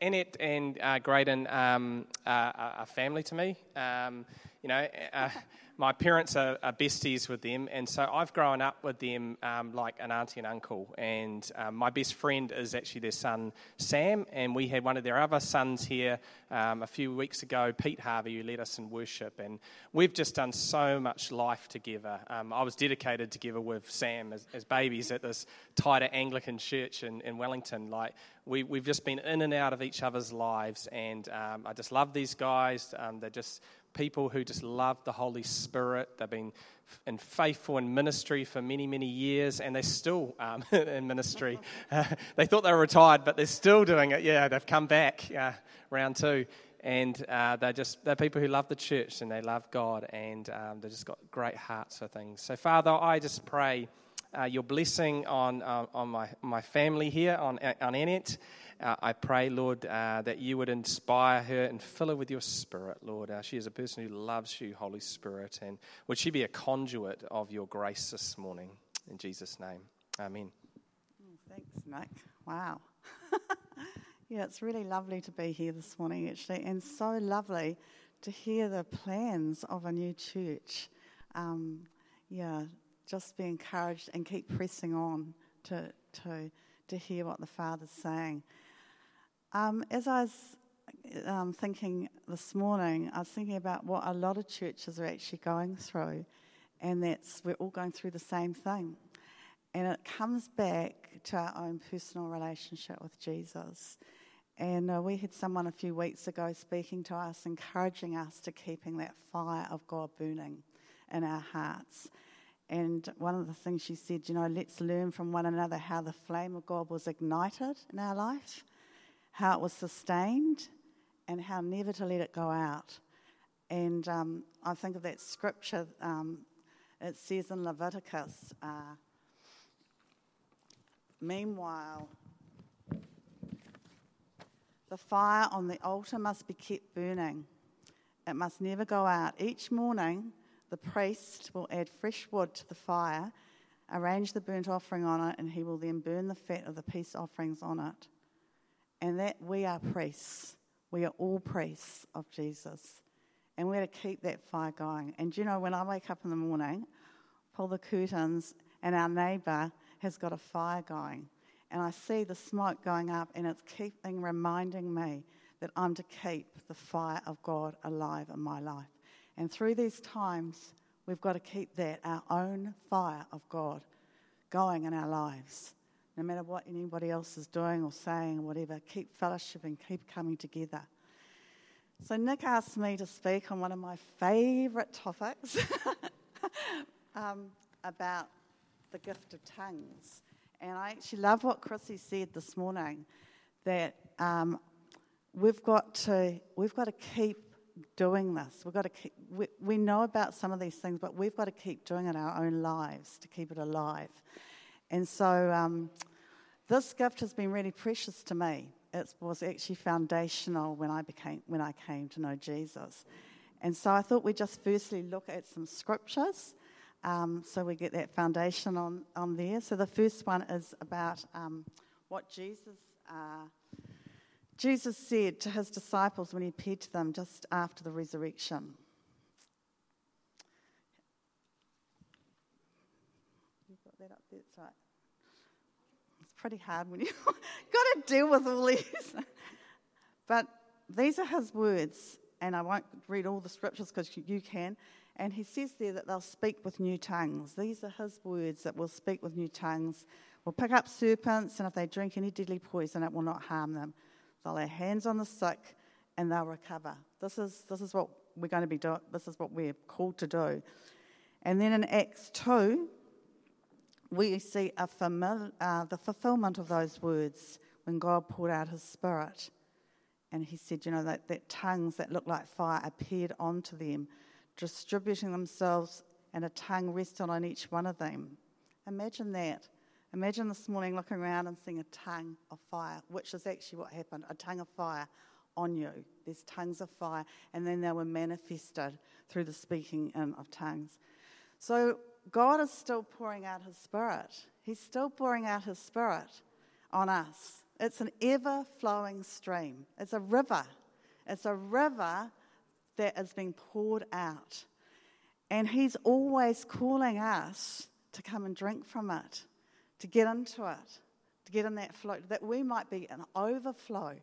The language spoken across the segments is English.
Annette and uh, Graydon um, are, are family to me. Um, you know, uh, my parents are, are, besties with them, and so I've grown up with them um, like an auntie and uncle. And um, my best friend is actually their son Sam, and we had one of their other sons here um, a few weeks ago, Pete Harvey, who led us in worship, and we've just done so much life together. Um, I was dedicated together with Sam as, as babies at this tighter Anglican church in, in Wellington. Like we, we've just been in and out of each other's lives, and um, I just love these guys. Um, they're just people who just love the Holy Spirit. They've been in faithful in ministry for many, many years, and they're still um, in ministry. Uh, they thought they were retired, but they're still doing it. Yeah, they've come back uh, round two. And uh, they're just they're people who love the church and they love God and um, they've just got great hearts for things. So Father, I just pray uh, your blessing on uh, on my my family here on on Annette. Uh, I pray, Lord, uh, that you would inspire her and fill her with your spirit, Lord. Uh, she is a person who loves you, Holy Spirit, and would she be a conduit of your grace this morning? In Jesus' name, Amen. Mm, thanks, Nick. Wow. yeah, it's really lovely to be here this morning, actually, and so lovely to hear the plans of a new church. Um, yeah, just be encouraged and keep pressing on to to to hear what the Father's saying. Um, as I was um, thinking this morning, I was thinking about what a lot of churches are actually going through, and that's we're all going through the same thing. And it comes back to our own personal relationship with Jesus. And uh, we had someone a few weeks ago speaking to us, encouraging us to keeping that fire of God burning in our hearts. And one of the things she said, you know, let's learn from one another how the flame of God was ignited in our life how it was sustained, and how never to let it go out. And um, I think of that scripture, um, it says in Leviticus, uh, meanwhile, the fire on the altar must be kept burning. It must never go out. Each morning, the priest will add fresh wood to the fire, arrange the burnt offering on it, and he will then burn the fat of the peace offerings on it and that we are priests. We are all priests of Jesus. And we're to keep that fire going. And you know, when I wake up in the morning, pull the curtains, and our neighbour has got a fire going. And I see the smoke going up, and it's keeping reminding me that I'm to keep the fire of God alive in my life. And through these times, we've got to keep that, our own fire of God, going in our lives no matter what anybody else is doing or saying or whatever, keep fellowshipping, keep coming together. So, Nick asked me to speak on one of my favourite topics um, about the gift of tongues. And I actually love what Chrissy said this morning that um, we've, got to, we've got to keep doing this. We've got to keep, we, we know about some of these things, but we've got to keep doing it in our own lives to keep it alive. And so um, this gift has been really precious to me. It was actually foundational when I became when I came to know Jesus. And so I thought we'd just firstly look at some scriptures um, so we get that foundation on, on there. So the first one is about um, what Jesus, uh, Jesus said to his disciples when he appeared to them just after the resurrection. that up there. That's right. It's pretty hard when you've got to deal with all these. but these are his words, and I won't read all the scriptures because you can. And he says there that they'll speak with new tongues. These are his words that will speak with new tongues. Will pick up serpents, and if they drink any deadly poison, it will not harm them. They'll lay hands on the sick, and they'll recover. This is this is what we're going to be doing. This is what we're called to do. And then in Acts two, we see famil- uh, the fulfillment of those words when God poured out his spirit. And he said, you know, that, that tongues that looked like fire appeared onto them, distributing themselves, and a tongue rested on each one of them. Imagine that. Imagine this morning looking around and seeing a tongue of fire, which is actually what happened a tongue of fire on you. There's tongues of fire, and then they were manifested through the speaking of tongues. So God is still pouring out His Spirit. He's still pouring out His Spirit on us It's an ever flowing stream. It's a river. It's a river that is being poured out. And He's always calling us to come and drink from it, to get into it, to get in that flow, that we might be an overflow.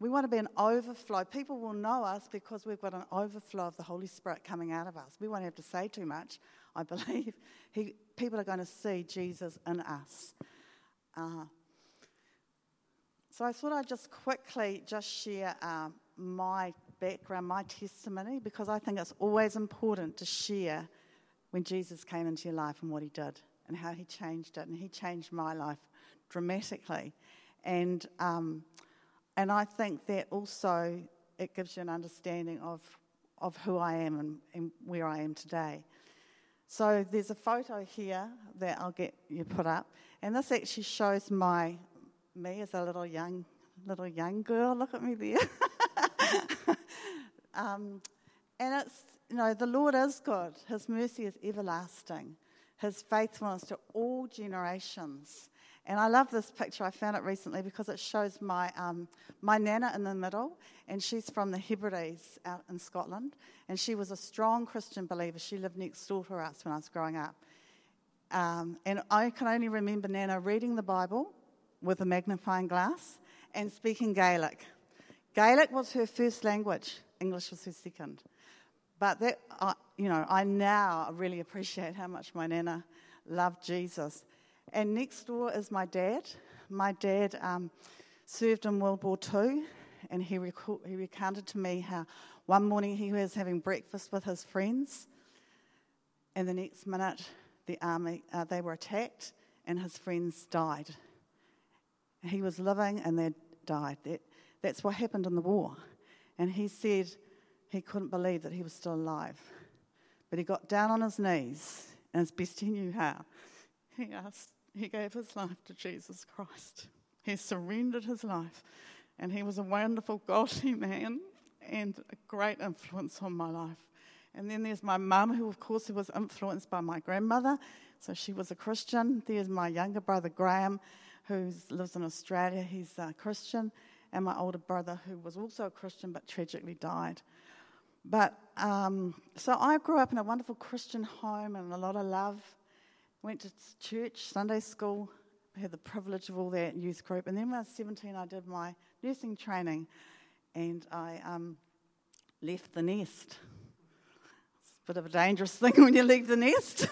We want to be an overflow. People will know us because we've got an overflow of the Holy Spirit coming out of us. We won't have to say too much, I believe. He, people are going to see Jesus in us. Uh, so I thought I'd just quickly just share um, my background, my testimony, because I think it's always important to share when Jesus came into your life and what he did and how he changed it. And he changed my life dramatically. And, um, and I think that also it gives you an understanding of, of who I am and, and where I am today. So there's a photo here that I'll get you put up, and this actually shows my me as a little young little young girl. Look at me there. um, and it's, you know, the Lord is good. His mercy is everlasting. His faithfulness to all generations. And I love this picture. I found it recently because it shows my, um, my nana in the middle, and she's from the Hebrides out in Scotland. And she was a strong Christian believer. She lived next door to us when I was growing up. Um, and I can only remember Nana reading the Bible with a magnifying glass and speaking Gaelic. Gaelic was her first language, English was her second. But that, uh, you know, I now really appreciate how much my nana loved Jesus. And next door is my dad. My dad um, served in World War II, and he, he recounted to me how one morning he was having breakfast with his friends, and the next minute the army uh, they were attacked, and his friends died. He was living, and they died. That, that's what happened in the war. And he said he couldn't believe that he was still alive. But he got down on his knees, and as best he knew how, he asked, he gave his life to Jesus Christ. He surrendered his life, and he was a wonderful, godly man and a great influence on my life. And then there's my mum, who, of course, was influenced by my grandmother, so she was a Christian. There's my younger brother, Graham, who lives in Australia. He's a Christian and my older brother, who was also a Christian but tragically died. But um, so I grew up in a wonderful Christian home and a lot of love. Went to church, Sunday school, had the privilege of all that youth group. And then when I was 17, I did my nursing training and I um, left the nest. It's a bit of a dangerous thing when you leave the nest.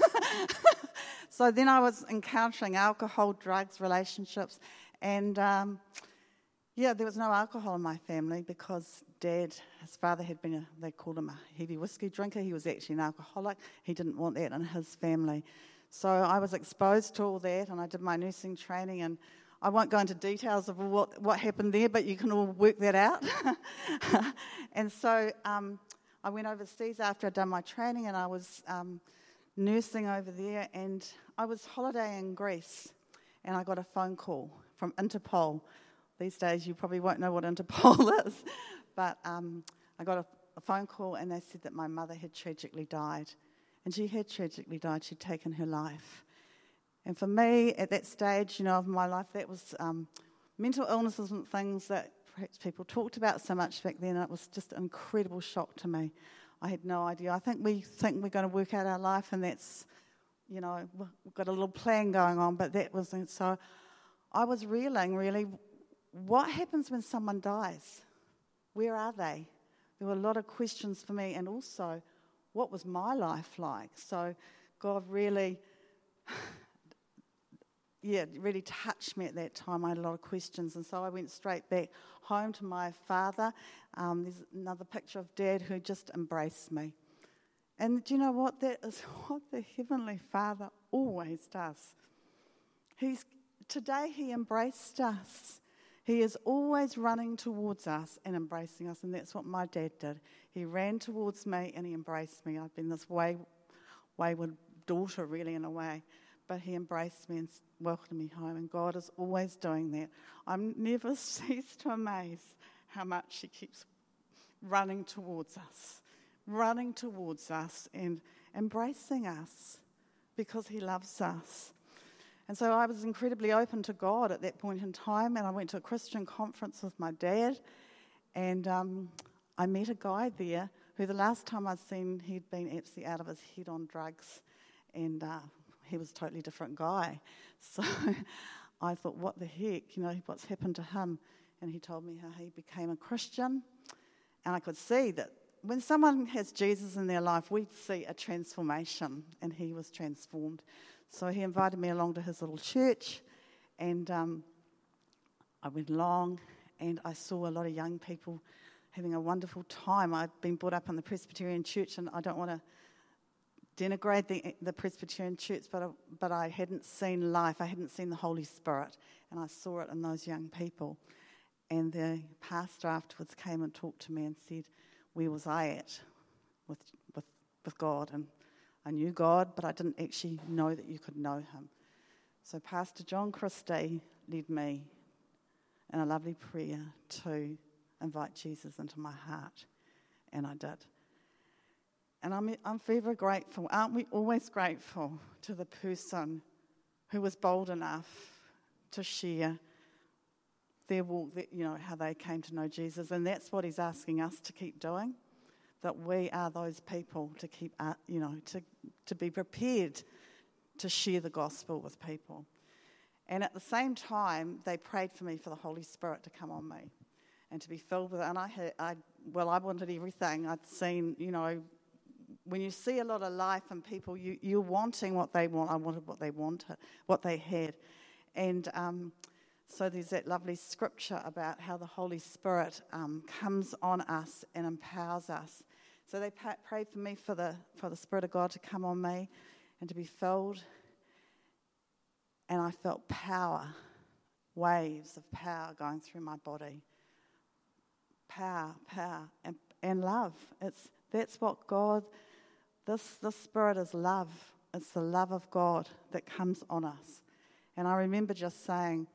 so then I was encountering alcohol, drugs, relationships, and um, yeah, there was no alcohol in my family because dad, his father had been, a, they called him a heavy whiskey drinker. He was actually an alcoholic. He didn't want that in his family. So I was exposed to all that and I did my nursing training and I won't go into details of what, what happened there, but you can all work that out. and so um, I went overseas after I'd done my training and I was um, nursing over there and I was holidaying in Greece and I got a phone call from Interpol these days, you probably won't know what Interpol is, but um, I got a, a phone call and they said that my mother had tragically died. And she had tragically died, she'd taken her life. And for me, at that stage, you know, of my life, that was um, mental illnesses and things that perhaps people talked about so much back then. It was just an incredible shock to me. I had no idea. I think we think we're going to work out our life, and that's, you know, we've got a little plan going on, but that wasn't. So I was reeling, really, what happens when someone dies? Where are they? There were a lot of questions for me, and also, what was my life like? So, God really, yeah, really touched me at that time. I had a lot of questions, and so I went straight back home to my father. Um, there's another picture of dad who just embraced me. And do you know what? That is what the Heavenly Father always does. He's, today, He embraced us. He is always running towards us and embracing us, and that's what my dad did. He ran towards me and he embraced me. I've been this way, wayward daughter, really, in a way, but he embraced me and welcomed me home, and God is always doing that. I'm never ceased to amaze how much He keeps running towards us, running towards us and embracing us because He loves us. And so I was incredibly open to God at that point in time, and I went to a Christian conference with my dad, and um, I met a guy there who the last time I'd seen, he'd been absolutely out of his head on drugs, and uh, he was a totally different guy. So I thought, what the heck, you know, what's happened to him? And he told me how he became a Christian, and I could see that when someone has Jesus in their life, we see a transformation, and he was transformed. So he invited me along to his little church, and um, I went along, and I saw a lot of young people having a wonderful time. I'd been brought up in the Presbyterian church, and I don't want to denigrate the, the Presbyterian church, but I, but I hadn't seen life. I hadn't seen the Holy Spirit, and I saw it in those young people. And the pastor afterwards came and talked to me and said, "Where was I at with with with God?" And I knew God, but I didn't actually know that you could know Him. So Pastor John Christie led me in a lovely prayer to invite Jesus into my heart, and I did. And I'm, I'm very grateful. Aren't we always grateful to the person who was bold enough to share their walk, you know, how they came to know Jesus? And that's what he's asking us to keep doing. That we are those people to keep, uh, you know, to, to be prepared to share the gospel with people. And at the same time, they prayed for me for the Holy Spirit to come on me and to be filled with it. And I had, I, well, I wanted everything. I'd seen, you know, when you see a lot of life and people, you, you're wanting what they want. I wanted what they wanted, what they had. And um, so there's that lovely scripture about how the Holy Spirit um, comes on us and empowers us. So they prayed for me for the, for the Spirit of God to come on me and to be filled. And I felt power, waves of power going through my body. Power, power, and, and love. It's, that's what God this, this spirit is love. It's the love of God that comes on us. And I remember just saying,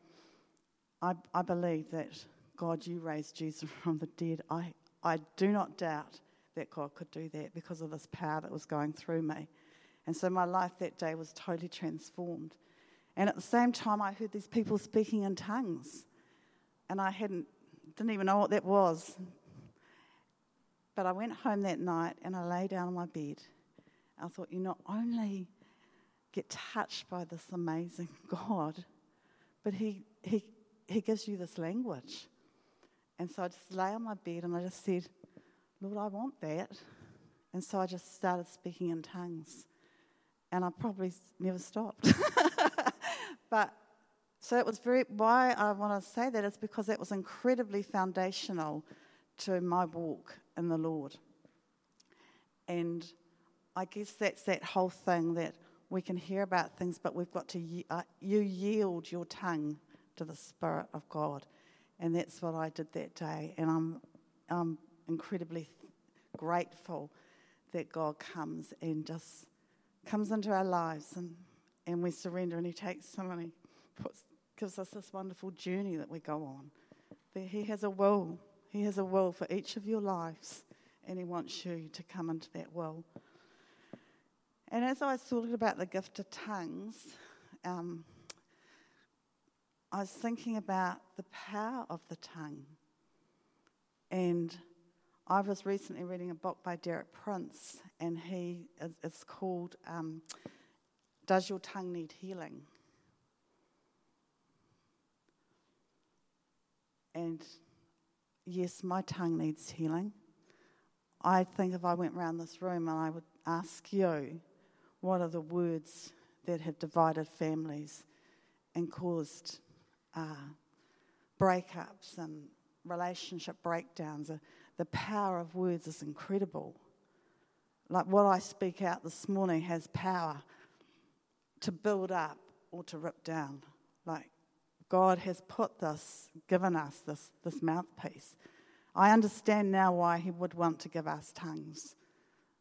I, I believe that God, you raised Jesus from the dead. I, I do not doubt that God could do that because of this power that was going through me. And so my life that day was totally transformed. And at the same time, I heard these people speaking in tongues. And I hadn't, didn't even know what that was. But I went home that night and I lay down on my bed I thought, you not only get touched by this amazing God, but he, he, he gives you this language. And so I just lay on my bed and I just said, Lord, I want that. And so I just started speaking in tongues. And I probably never stopped. but so it was very, why I want to say that is because it was incredibly foundational to my walk in the Lord. And I guess that's that whole thing that we can hear about things, but we've got to, uh, you yield your tongue to the Spirit of God. And that's what I did that day. And I'm, I'm incredibly grateful that God comes and just comes into our lives and, and we surrender and He takes and He puts, gives us this wonderful journey that we go on. That He has a will. He has a will for each of your lives and He wants you to come into that will. And as I was talking about the gift of tongues, um, I was thinking about the power of the tongue. And I was recently reading a book by Derek Prince, and he it's called um, "Does Your Tongue Need Healing?" And yes, my tongue needs healing. I think if I went around this room and I would ask you, what are the words that have divided families and caused uh, breakups and relationship breakdowns? Uh, the power of words is incredible. Like what I speak out this morning has power to build up or to rip down. Like God has put this, given us this, this mouthpiece. I understand now why He would want to give us tongues.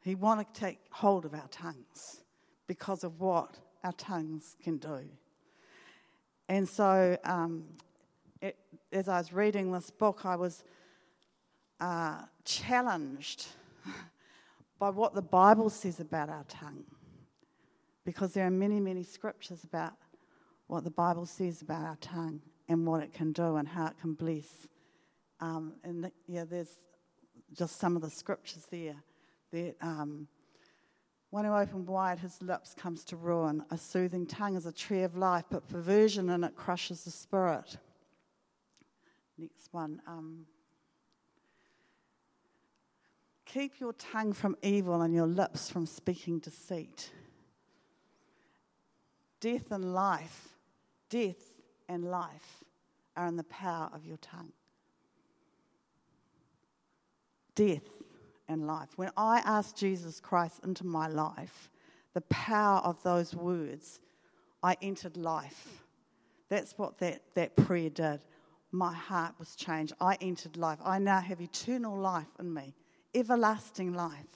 He want to take hold of our tongues because of what our tongues can do. And so, um, it, as I was reading this book, I was uh, challenged by what the Bible says about our tongue. Because there are many, many scriptures about what the Bible says about our tongue and what it can do and how it can bless. Um, and the, yeah, there's just some of the scriptures there that um, one who opened wide his lips comes to ruin. A soothing tongue is a tree of life, but perversion in it crushes the spirit. Next one. Um, keep your tongue from evil and your lips from speaking deceit. Death and life, death and life are in the power of your tongue. Death and life. When I asked Jesus Christ into my life, the power of those words, I entered life. That's what that, that prayer did. My heart was changed. I entered life. I now have eternal life in me, everlasting life.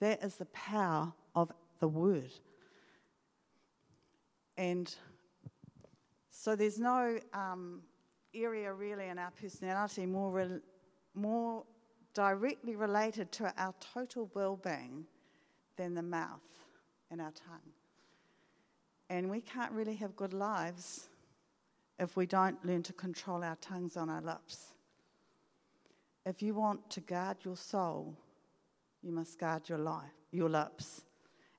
That is the power of the word. And so there's no um, area really in our personality more, re- more directly related to our total well being than the mouth and our tongue. And we can't really have good lives if we don't learn to control our tongues on our lips. If you want to guard your soul, you must guard your life, your lips.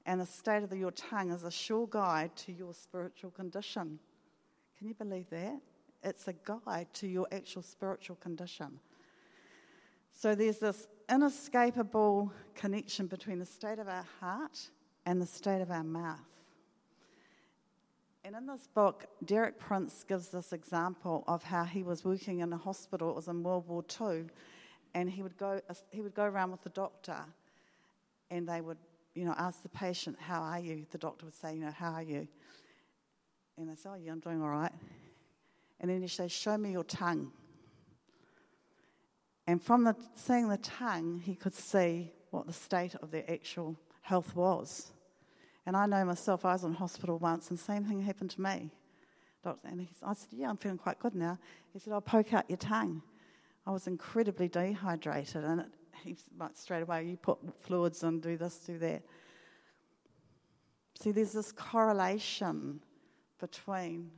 And the state of your tongue is a sure guide to your spiritual condition. Can you believe that? It's a guide to your actual spiritual condition. So there's this inescapable connection between the state of our heart and the state of our mouth. And in this book, Derek Prince gives this example of how he was working in a hospital. It was in World War II, and he would go he would go around with the doctor, and they would you know ask the patient, "How are you?" The doctor would say, "You know, how are you?" And they say, "Oh, yeah, I'm doing all right." And then he says, "Show me your tongue." And from the, seeing the tongue, he could see what the state of their actual health was. And I know myself, I was in hospital once, and the same thing happened to me. And he, I said, Yeah, I'm feeling quite good now. He said, I'll poke out your tongue. I was incredibly dehydrated, and it, he like straight away, you put fluids on, do this, do that. See, there's this correlation between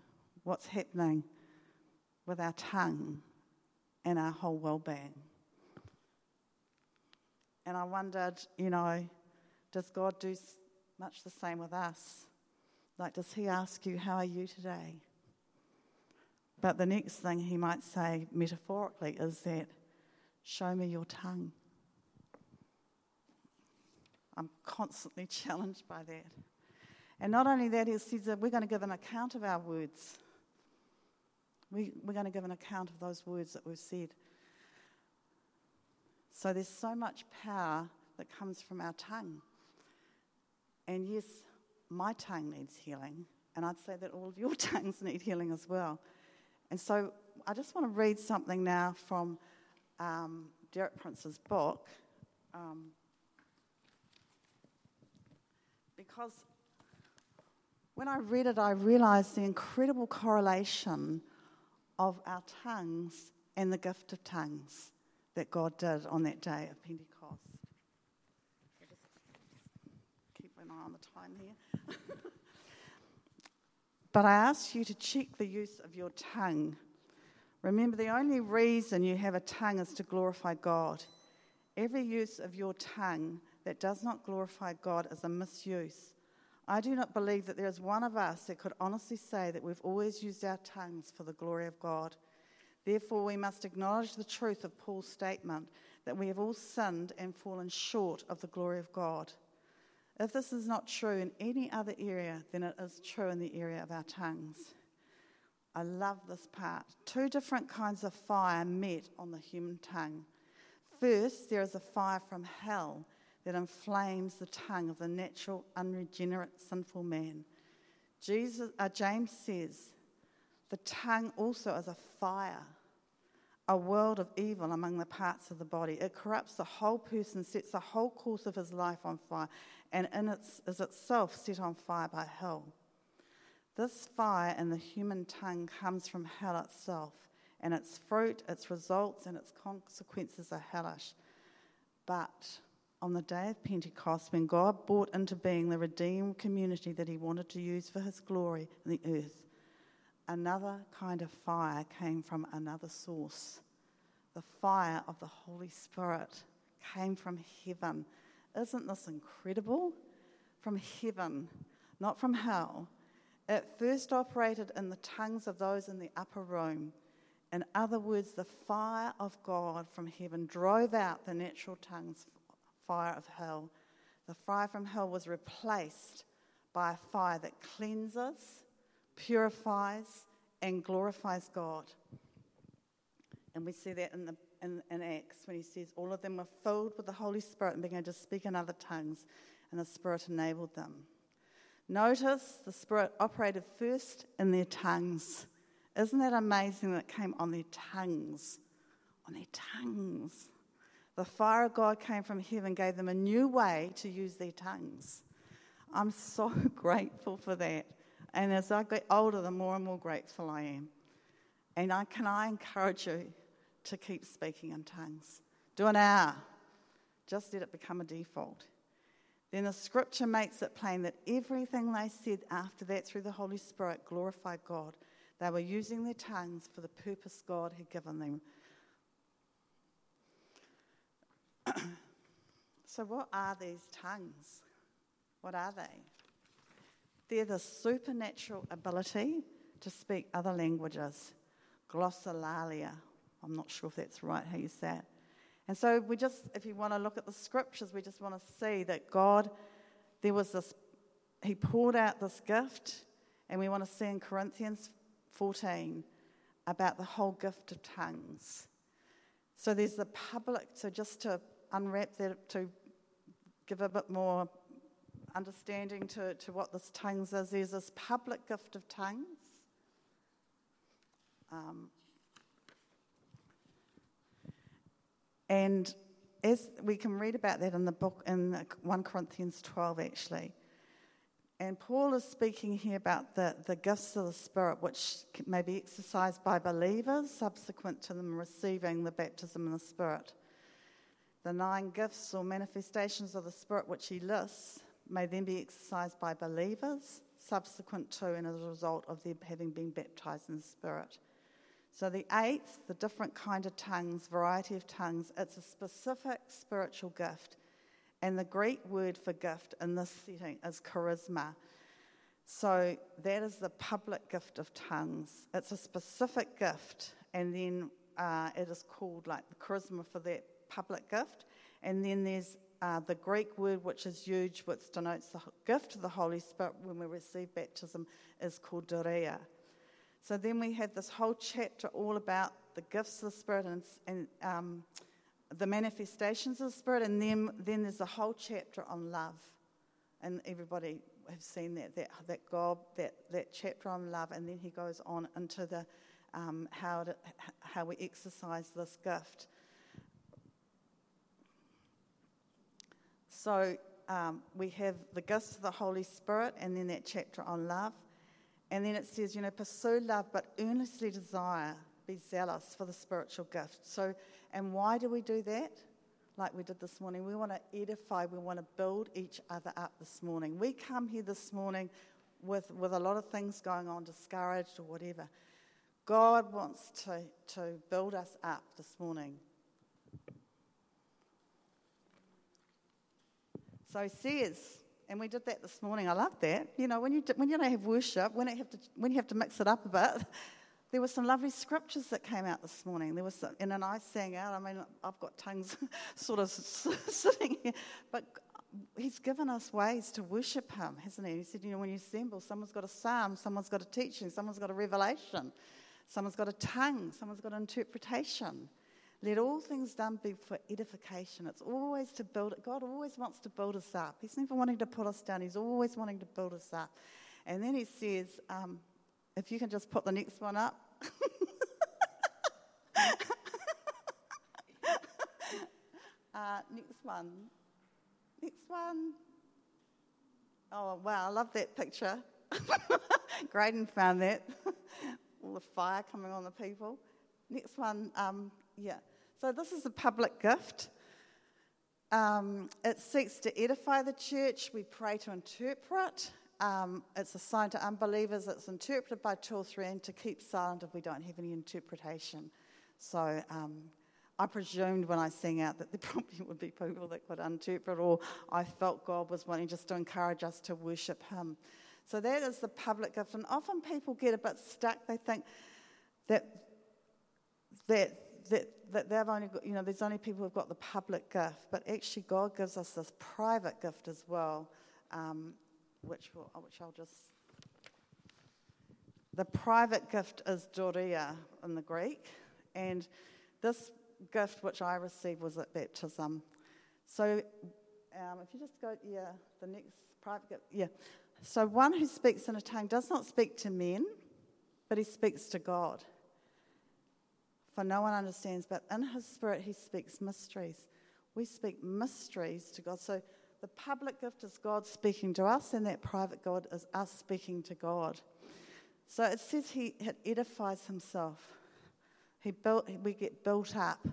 what's happening with our tongue and our whole well being. And I wondered, you know, does God do much the same with us? Like, does He ask you, How are you today? But the next thing He might say metaphorically is that, Show me your tongue. I'm constantly challenged by that. And not only that, He says that we're going to give an account of our words. We, we're going to give an account of those words that we've said. So there's so much power that comes from our tongue. And yes, my tongue needs healing, and I'd say that all of your tongues need healing as well. And so I just want to read something now from um, Derek Prince's book. Um, because when I read it, I realized the incredible correlation of our tongues and the gift of tongues that God did on that day of Pentecost. keep an eye on the time here. but I ask you to check the use of your tongue. Remember, the only reason you have a tongue is to glorify God. Every use of your tongue that does not glorify God is a misuse. I do not believe that there is one of us that could honestly say that we've always used our tongues for the glory of God. Therefore, we must acknowledge the truth of Paul's statement that we have all sinned and fallen short of the glory of God. If this is not true in any other area, then it is true in the area of our tongues. I love this part. Two different kinds of fire met on the human tongue. First, there is a fire from hell that inflames the tongue of the natural, unregenerate, sinful man. Jesus, uh, James says, the tongue also is a fire, a world of evil among the parts of the body. It corrupts the whole person, sets the whole course of his life on fire, and in its, is itself set on fire by hell. This fire in the human tongue comes from hell itself, and its fruit, its results, and its consequences are hellish. But on the day of Pentecost when God brought into being the redeemed community that he wanted to use for his glory in the earth, another kind of fire came from another source. The fire of the Holy Spirit came from heaven. Isn't this incredible? From heaven, not from hell. It first operated in the tongues of those in the upper room. In other words, the fire of God from heaven drove out the natural tongues fire of hell. The fire from hell was replaced by a fire that cleanses, purifies, and glorifies God. And we see that in, the, in, in Acts when he says, All of them were filled with the Holy Spirit and began to speak in other tongues, and the Spirit enabled them. Notice the Spirit operated first in their tongues. Isn't that amazing that it came on their tongues? On their tongues. The fire of God came from heaven, gave them a new way to use their tongues. I'm so grateful for that. And as I get older, the more and more grateful I am. And I, can I encourage you to keep speaking in tongues? Do an hour. Just let it become a default. Then the scripture makes it plain that everything they said after that through the Holy Spirit glorified God. They were using their tongues for the purpose God had given them so, what are these tongues? What are they? They're the supernatural ability to speak other languages, glossolalia. I'm not sure if that's right how you say it. And so, we just, if you want to look at the scriptures, we just want to see that God, there was this, He poured out this gift, and we want to see in Corinthians 14 about the whole gift of tongues. So there's the public, so just to unwrap that, to give a bit more understanding to, to what this tongues is, there's this public gift of tongues. Um, and as we can read about that in the book in 1 Corinthians 12, actually. And Paul is speaking here about the, the gifts of the Spirit, which may be exercised by believers subsequent to them receiving the baptism in the Spirit. The nine gifts or manifestations of the Spirit which he lists may then be exercised by believers subsequent to and as a result of them having been baptized in the Spirit. So the eighth, the different kind of tongues, variety of tongues, it's a specific spiritual gift and the Greek word for gift in this setting is charisma. So that is the public gift of tongues. It's a specific gift, and then uh, it is called like the charisma for that public gift. And then there's uh, the Greek word which is huge, which denotes the gift of the Holy Spirit when we receive baptism, is called dorea. So then we have this whole chapter all about the gifts of the Spirit and, and um, the manifestations of the Spirit, and then, then there's a whole chapter on love. And everybody has seen that, that, that God, that, that chapter on love, and then he goes on into the, um, how, to, how we exercise this gift. So um, we have the gifts of the Holy Spirit, and then that chapter on love. And then it says, you know, pursue love, but earnestly desire be zealous for the spiritual gift. So, and why do we do that? Like we did this morning, we want to edify, we want to build each other up this morning. We come here this morning with, with a lot of things going on, discouraged or whatever. God wants to, to build us up this morning. So says, and we did that this morning. I love that. You know, when you, when you don't have worship, when, have to, when you have to mix it up a bit, there were some lovely scriptures that came out this morning. There was, some, and then I sang out. I mean, I've got tongues sort of sitting here, but He's given us ways to worship Him, hasn't He? He said, you know, when you assemble, someone's got a psalm, someone's got a teaching, someone's got a revelation, someone's got a tongue, someone's got an interpretation. Let all things done be for edification. It's always to build it. God always wants to build us up. He's never wanting to put us down. He's always wanting to build us up. And then he says, um, if you can just put the next one up. uh, next one. Next one. Oh, wow, I love that picture. Graydon found that. All the fire coming on the people. Next one, um, yeah. So this is a public gift. Um, it seeks to edify the church. We pray to interpret. Um, it's a sign to unbelievers. It's interpreted by two or three and to keep silent if we don't have any interpretation. So um, I presumed when I sang out that there probably would be people that could interpret, or I felt God was wanting just to encourage us to worship Him. So that is the public gift. And often people get a bit stuck. They think that, that, that, that they've only got, you know, there's only people who've got the public gift. But actually, God gives us this private gift as well, um, which, will, which I'll just. The private gift is dorea in the Greek. And this gift which I received was at baptism. So um, if you just go, yeah, the next private gift, yeah. So, one who speaks in a tongue does not speak to men, but he speaks to God. For no one understands, but in his spirit he speaks mysteries. We speak mysteries to God. So, the public gift is God speaking to us, and that private God is us speaking to God. So it says he edifies himself. He built, we get built up.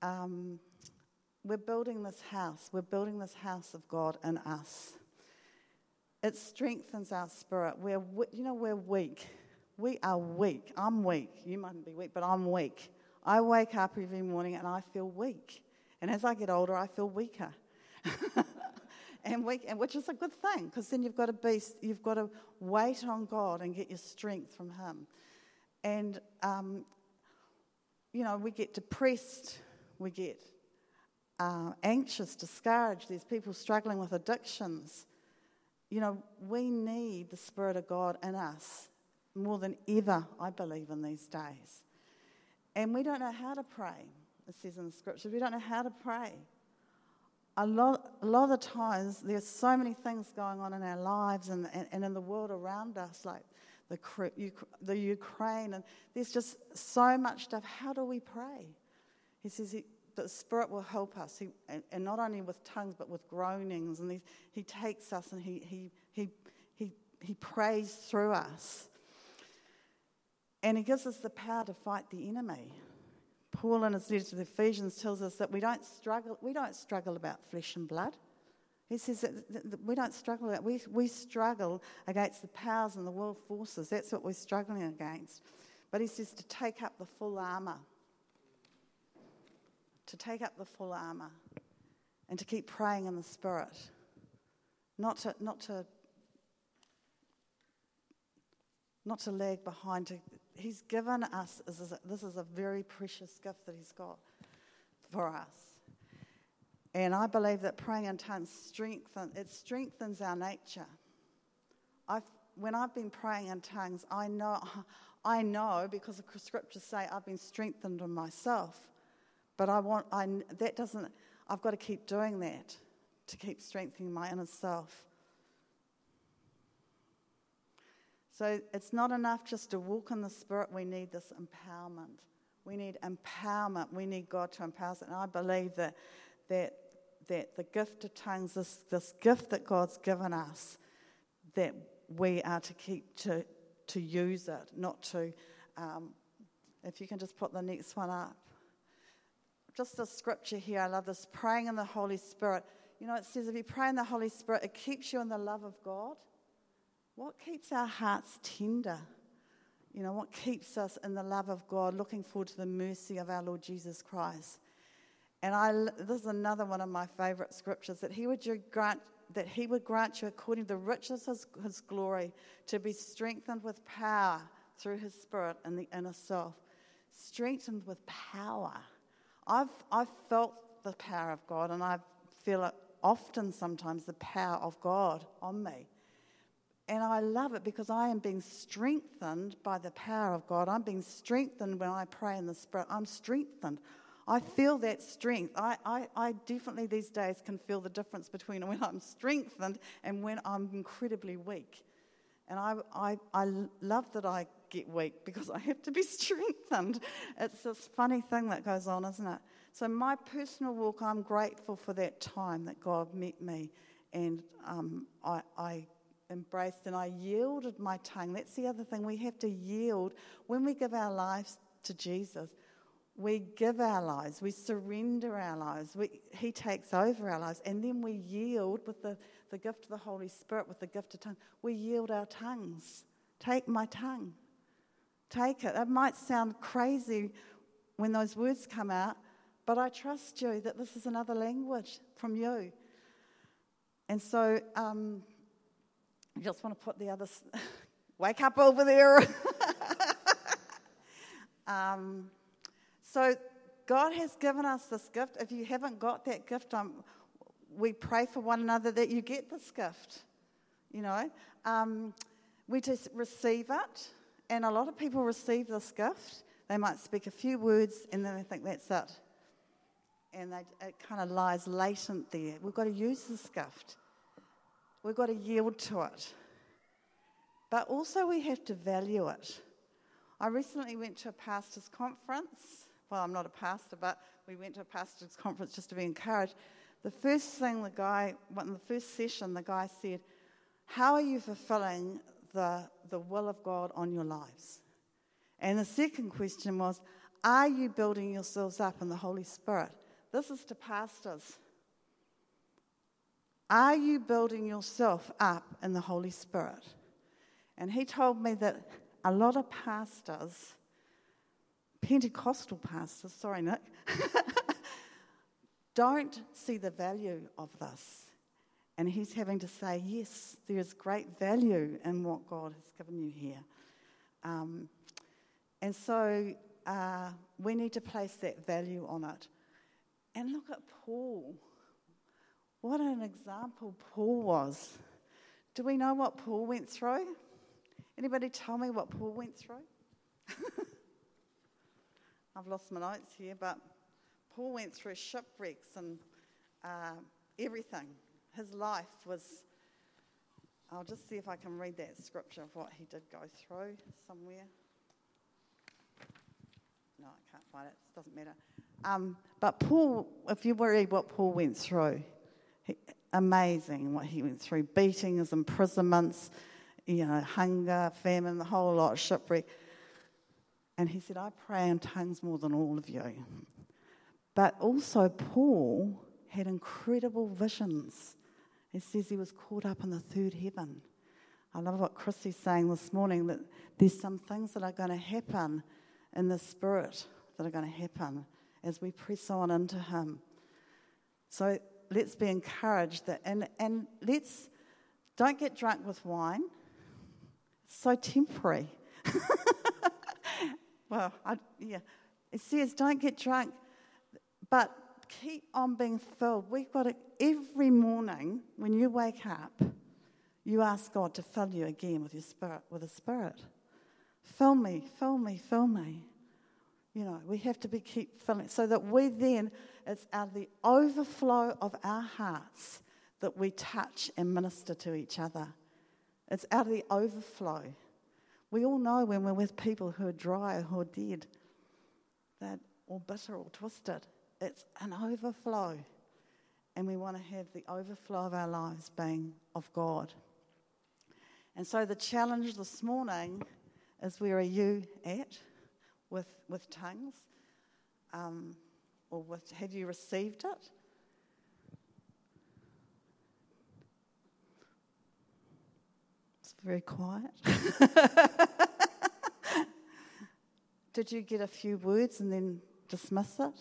Um, we're building this house. We're building this house of God in us. It strengthens our spirit. We're, you know, we're weak. We are weak. I'm weak. You mightn't be weak, but I'm weak. I wake up every morning and I feel weak. And as I get older, I feel weaker. and weak, and which is a good thing because then you've got to be, you've got to wait on God and get your strength from Him. And um, you know, we get depressed, we get uh, anxious, discouraged. There's people struggling with addictions. You know, we need the Spirit of God in us more than ever, I believe, in these days. And we don't know how to pray, it says in the scriptures. We don't know how to pray. A lot, a lot of the times, there's so many things going on in our lives and, and, and in the world around us, like the, the Ukraine, and there's just so much stuff. How do we pray? He says he, the Spirit will help us, he, and, and, not only with tongues, but with groanings. And he, he takes us and he, he, he, he, he prays through us. And he gives us the power to fight the enemy. Paul in his letter to the Ephesians tells us that we don't struggle, we don't struggle about flesh and blood. He says that we don't struggle, we, we struggle against the powers and the world forces. That's what we're struggling against. But he says to take up the full armour to take up the full armour and to keep praying in the Spirit. Not to, not to, not to lag behind. He's given us, this is a very precious gift that He's got for us. And I believe that praying in tongues strengthens, it strengthens our nature. I've, when I've been praying in tongues, I know, I know because the scriptures say I've been strengthened in myself. But I want, I, that doesn't, I've got to keep doing that to keep strengthening my inner self. So it's not enough just to walk in the Spirit, we need this empowerment. We need empowerment. We need God to empower us. And I believe that, that, that the gift of tongues, this, this gift that God's given us, that we are to keep to, to use it, not to. Um, if you can just put the next one up just a scripture here. I love this praying in the Holy Spirit. You know, it says if you pray in the Holy Spirit, it keeps you in the love of God. What keeps our hearts tender? You know, what keeps us in the love of God, looking forward to the mercy of our Lord Jesus Christ? And I, this is another one of my favorite scriptures that He would grant that He would grant you according to the riches of His, glory to be strengthened with power through His Spirit in the inner self, strengthened with power. I've, I've felt the power of God, and I feel it often sometimes the power of God on me. And I love it because I am being strengthened by the power of God. I'm being strengthened when I pray in the Spirit. I'm strengthened. I feel that strength. I, I, I definitely these days can feel the difference between when I'm strengthened and when I'm incredibly weak. And I, I, I love that I get weak because I have to be strengthened. It's this funny thing that goes on, isn't it? So, my personal walk, I'm grateful for that time that God met me and um, I, I embraced and I yielded my tongue. That's the other thing. We have to yield. When we give our lives to Jesus, we give our lives, we surrender our lives, we, He takes over our lives, and then we yield with the, the gift of the Holy Spirit, with the gift of tongue. We yield our tongues. Take my tongue. Take it. That might sound crazy when those words come out, but I trust you that this is another language from you. And so um, I just want to put the others, wake up over there. um, so God has given us this gift. If you haven't got that gift, um, we pray for one another that you get this gift. You know, um, we just receive it, and a lot of people receive this gift. They might speak a few words, and then they think that's it, and they, it kind of lies latent there. We've got to use this gift. We've got to yield to it, but also we have to value it. I recently went to a pastors' conference well, I'm not a pastor, but we went to a pastor's conference just to be encouraged. The first thing the guy, in the first session, the guy said, How are you fulfilling the, the will of God on your lives? And the second question was, Are you building yourselves up in the Holy Spirit? This is to pastors. Are you building yourself up in the Holy Spirit? And he told me that a lot of pastors Pentecostal pastors, sorry, Nick, don't see the value of this. And he's having to say, yes, there is great value in what God has given you here. Um, and so uh, we need to place that value on it. And look at Paul. What an example Paul was. Do we know what Paul went through? Anybody tell me what Paul went through? I've lost my notes here, but Paul went through shipwrecks and uh, everything. His life was. I'll just see if I can read that scripture of what he did go through somewhere. No, I can't find it. It doesn't matter. Um, but Paul, if you read what Paul went through, amazing what he went through beatings, imprisonments, you know, hunger, famine, the whole lot, shipwreck. And he said, I pray in tongues more than all of you. But also, Paul had incredible visions. He says he was caught up in the third heaven. I love what Chrissy's saying this morning that there's some things that are going to happen in the spirit that are going to happen as we press on into him. So let's be encouraged that, and, and let's don't get drunk with wine. It's so temporary. Well, I, yeah. It says, don't get drunk, but keep on being filled. We've got to, every morning when you wake up, you ask God to fill you again with your spirit, with a spirit. Fill me, fill me, fill me. You know, we have to be keep filling so that we then, it's out of the overflow of our hearts that we touch and minister to each other. It's out of the overflow. We all know when we're with people who are dry or who are dead, that or bitter or twisted. It's an overflow. And we want to have the overflow of our lives being of God. And so the challenge this morning is where are you at with, with tongues? Um, or have you received it? It's very quiet. Did you get a few words and then dismiss it?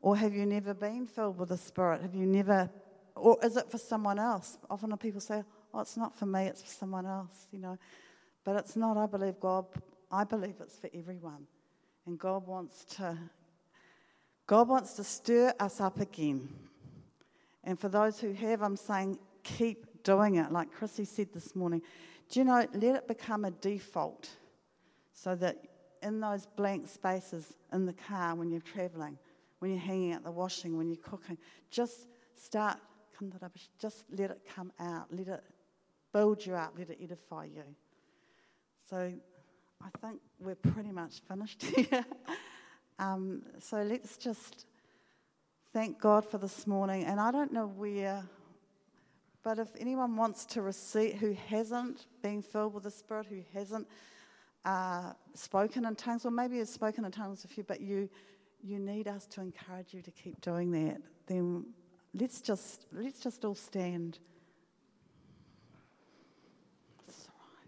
Or have you never been filled with the Spirit? Have you never, or is it for someone else? Often people say, oh, it's not for me, it's for someone else, you know. But it's not, I believe God, I believe it's for everyone. And God wants to, God wants to stir us up again. And for those who have, I'm saying, keep doing it, like Chrissy said this morning. Do you know, let it become a default so that in those blank spaces in the car when you're traveling, when you're hanging out the washing, when you're cooking, just start, just let it come out, let it build you up, let it edify you. So I think we're pretty much finished here. um, so let's just thank God for this morning. And I don't know where but if anyone wants to receive, who hasn't been filled with the Spirit, who hasn't uh, spoken in tongues, or maybe you've spoken in tongues a few, but you, you need us to encourage you to keep doing that, then let's just, let's just all stand.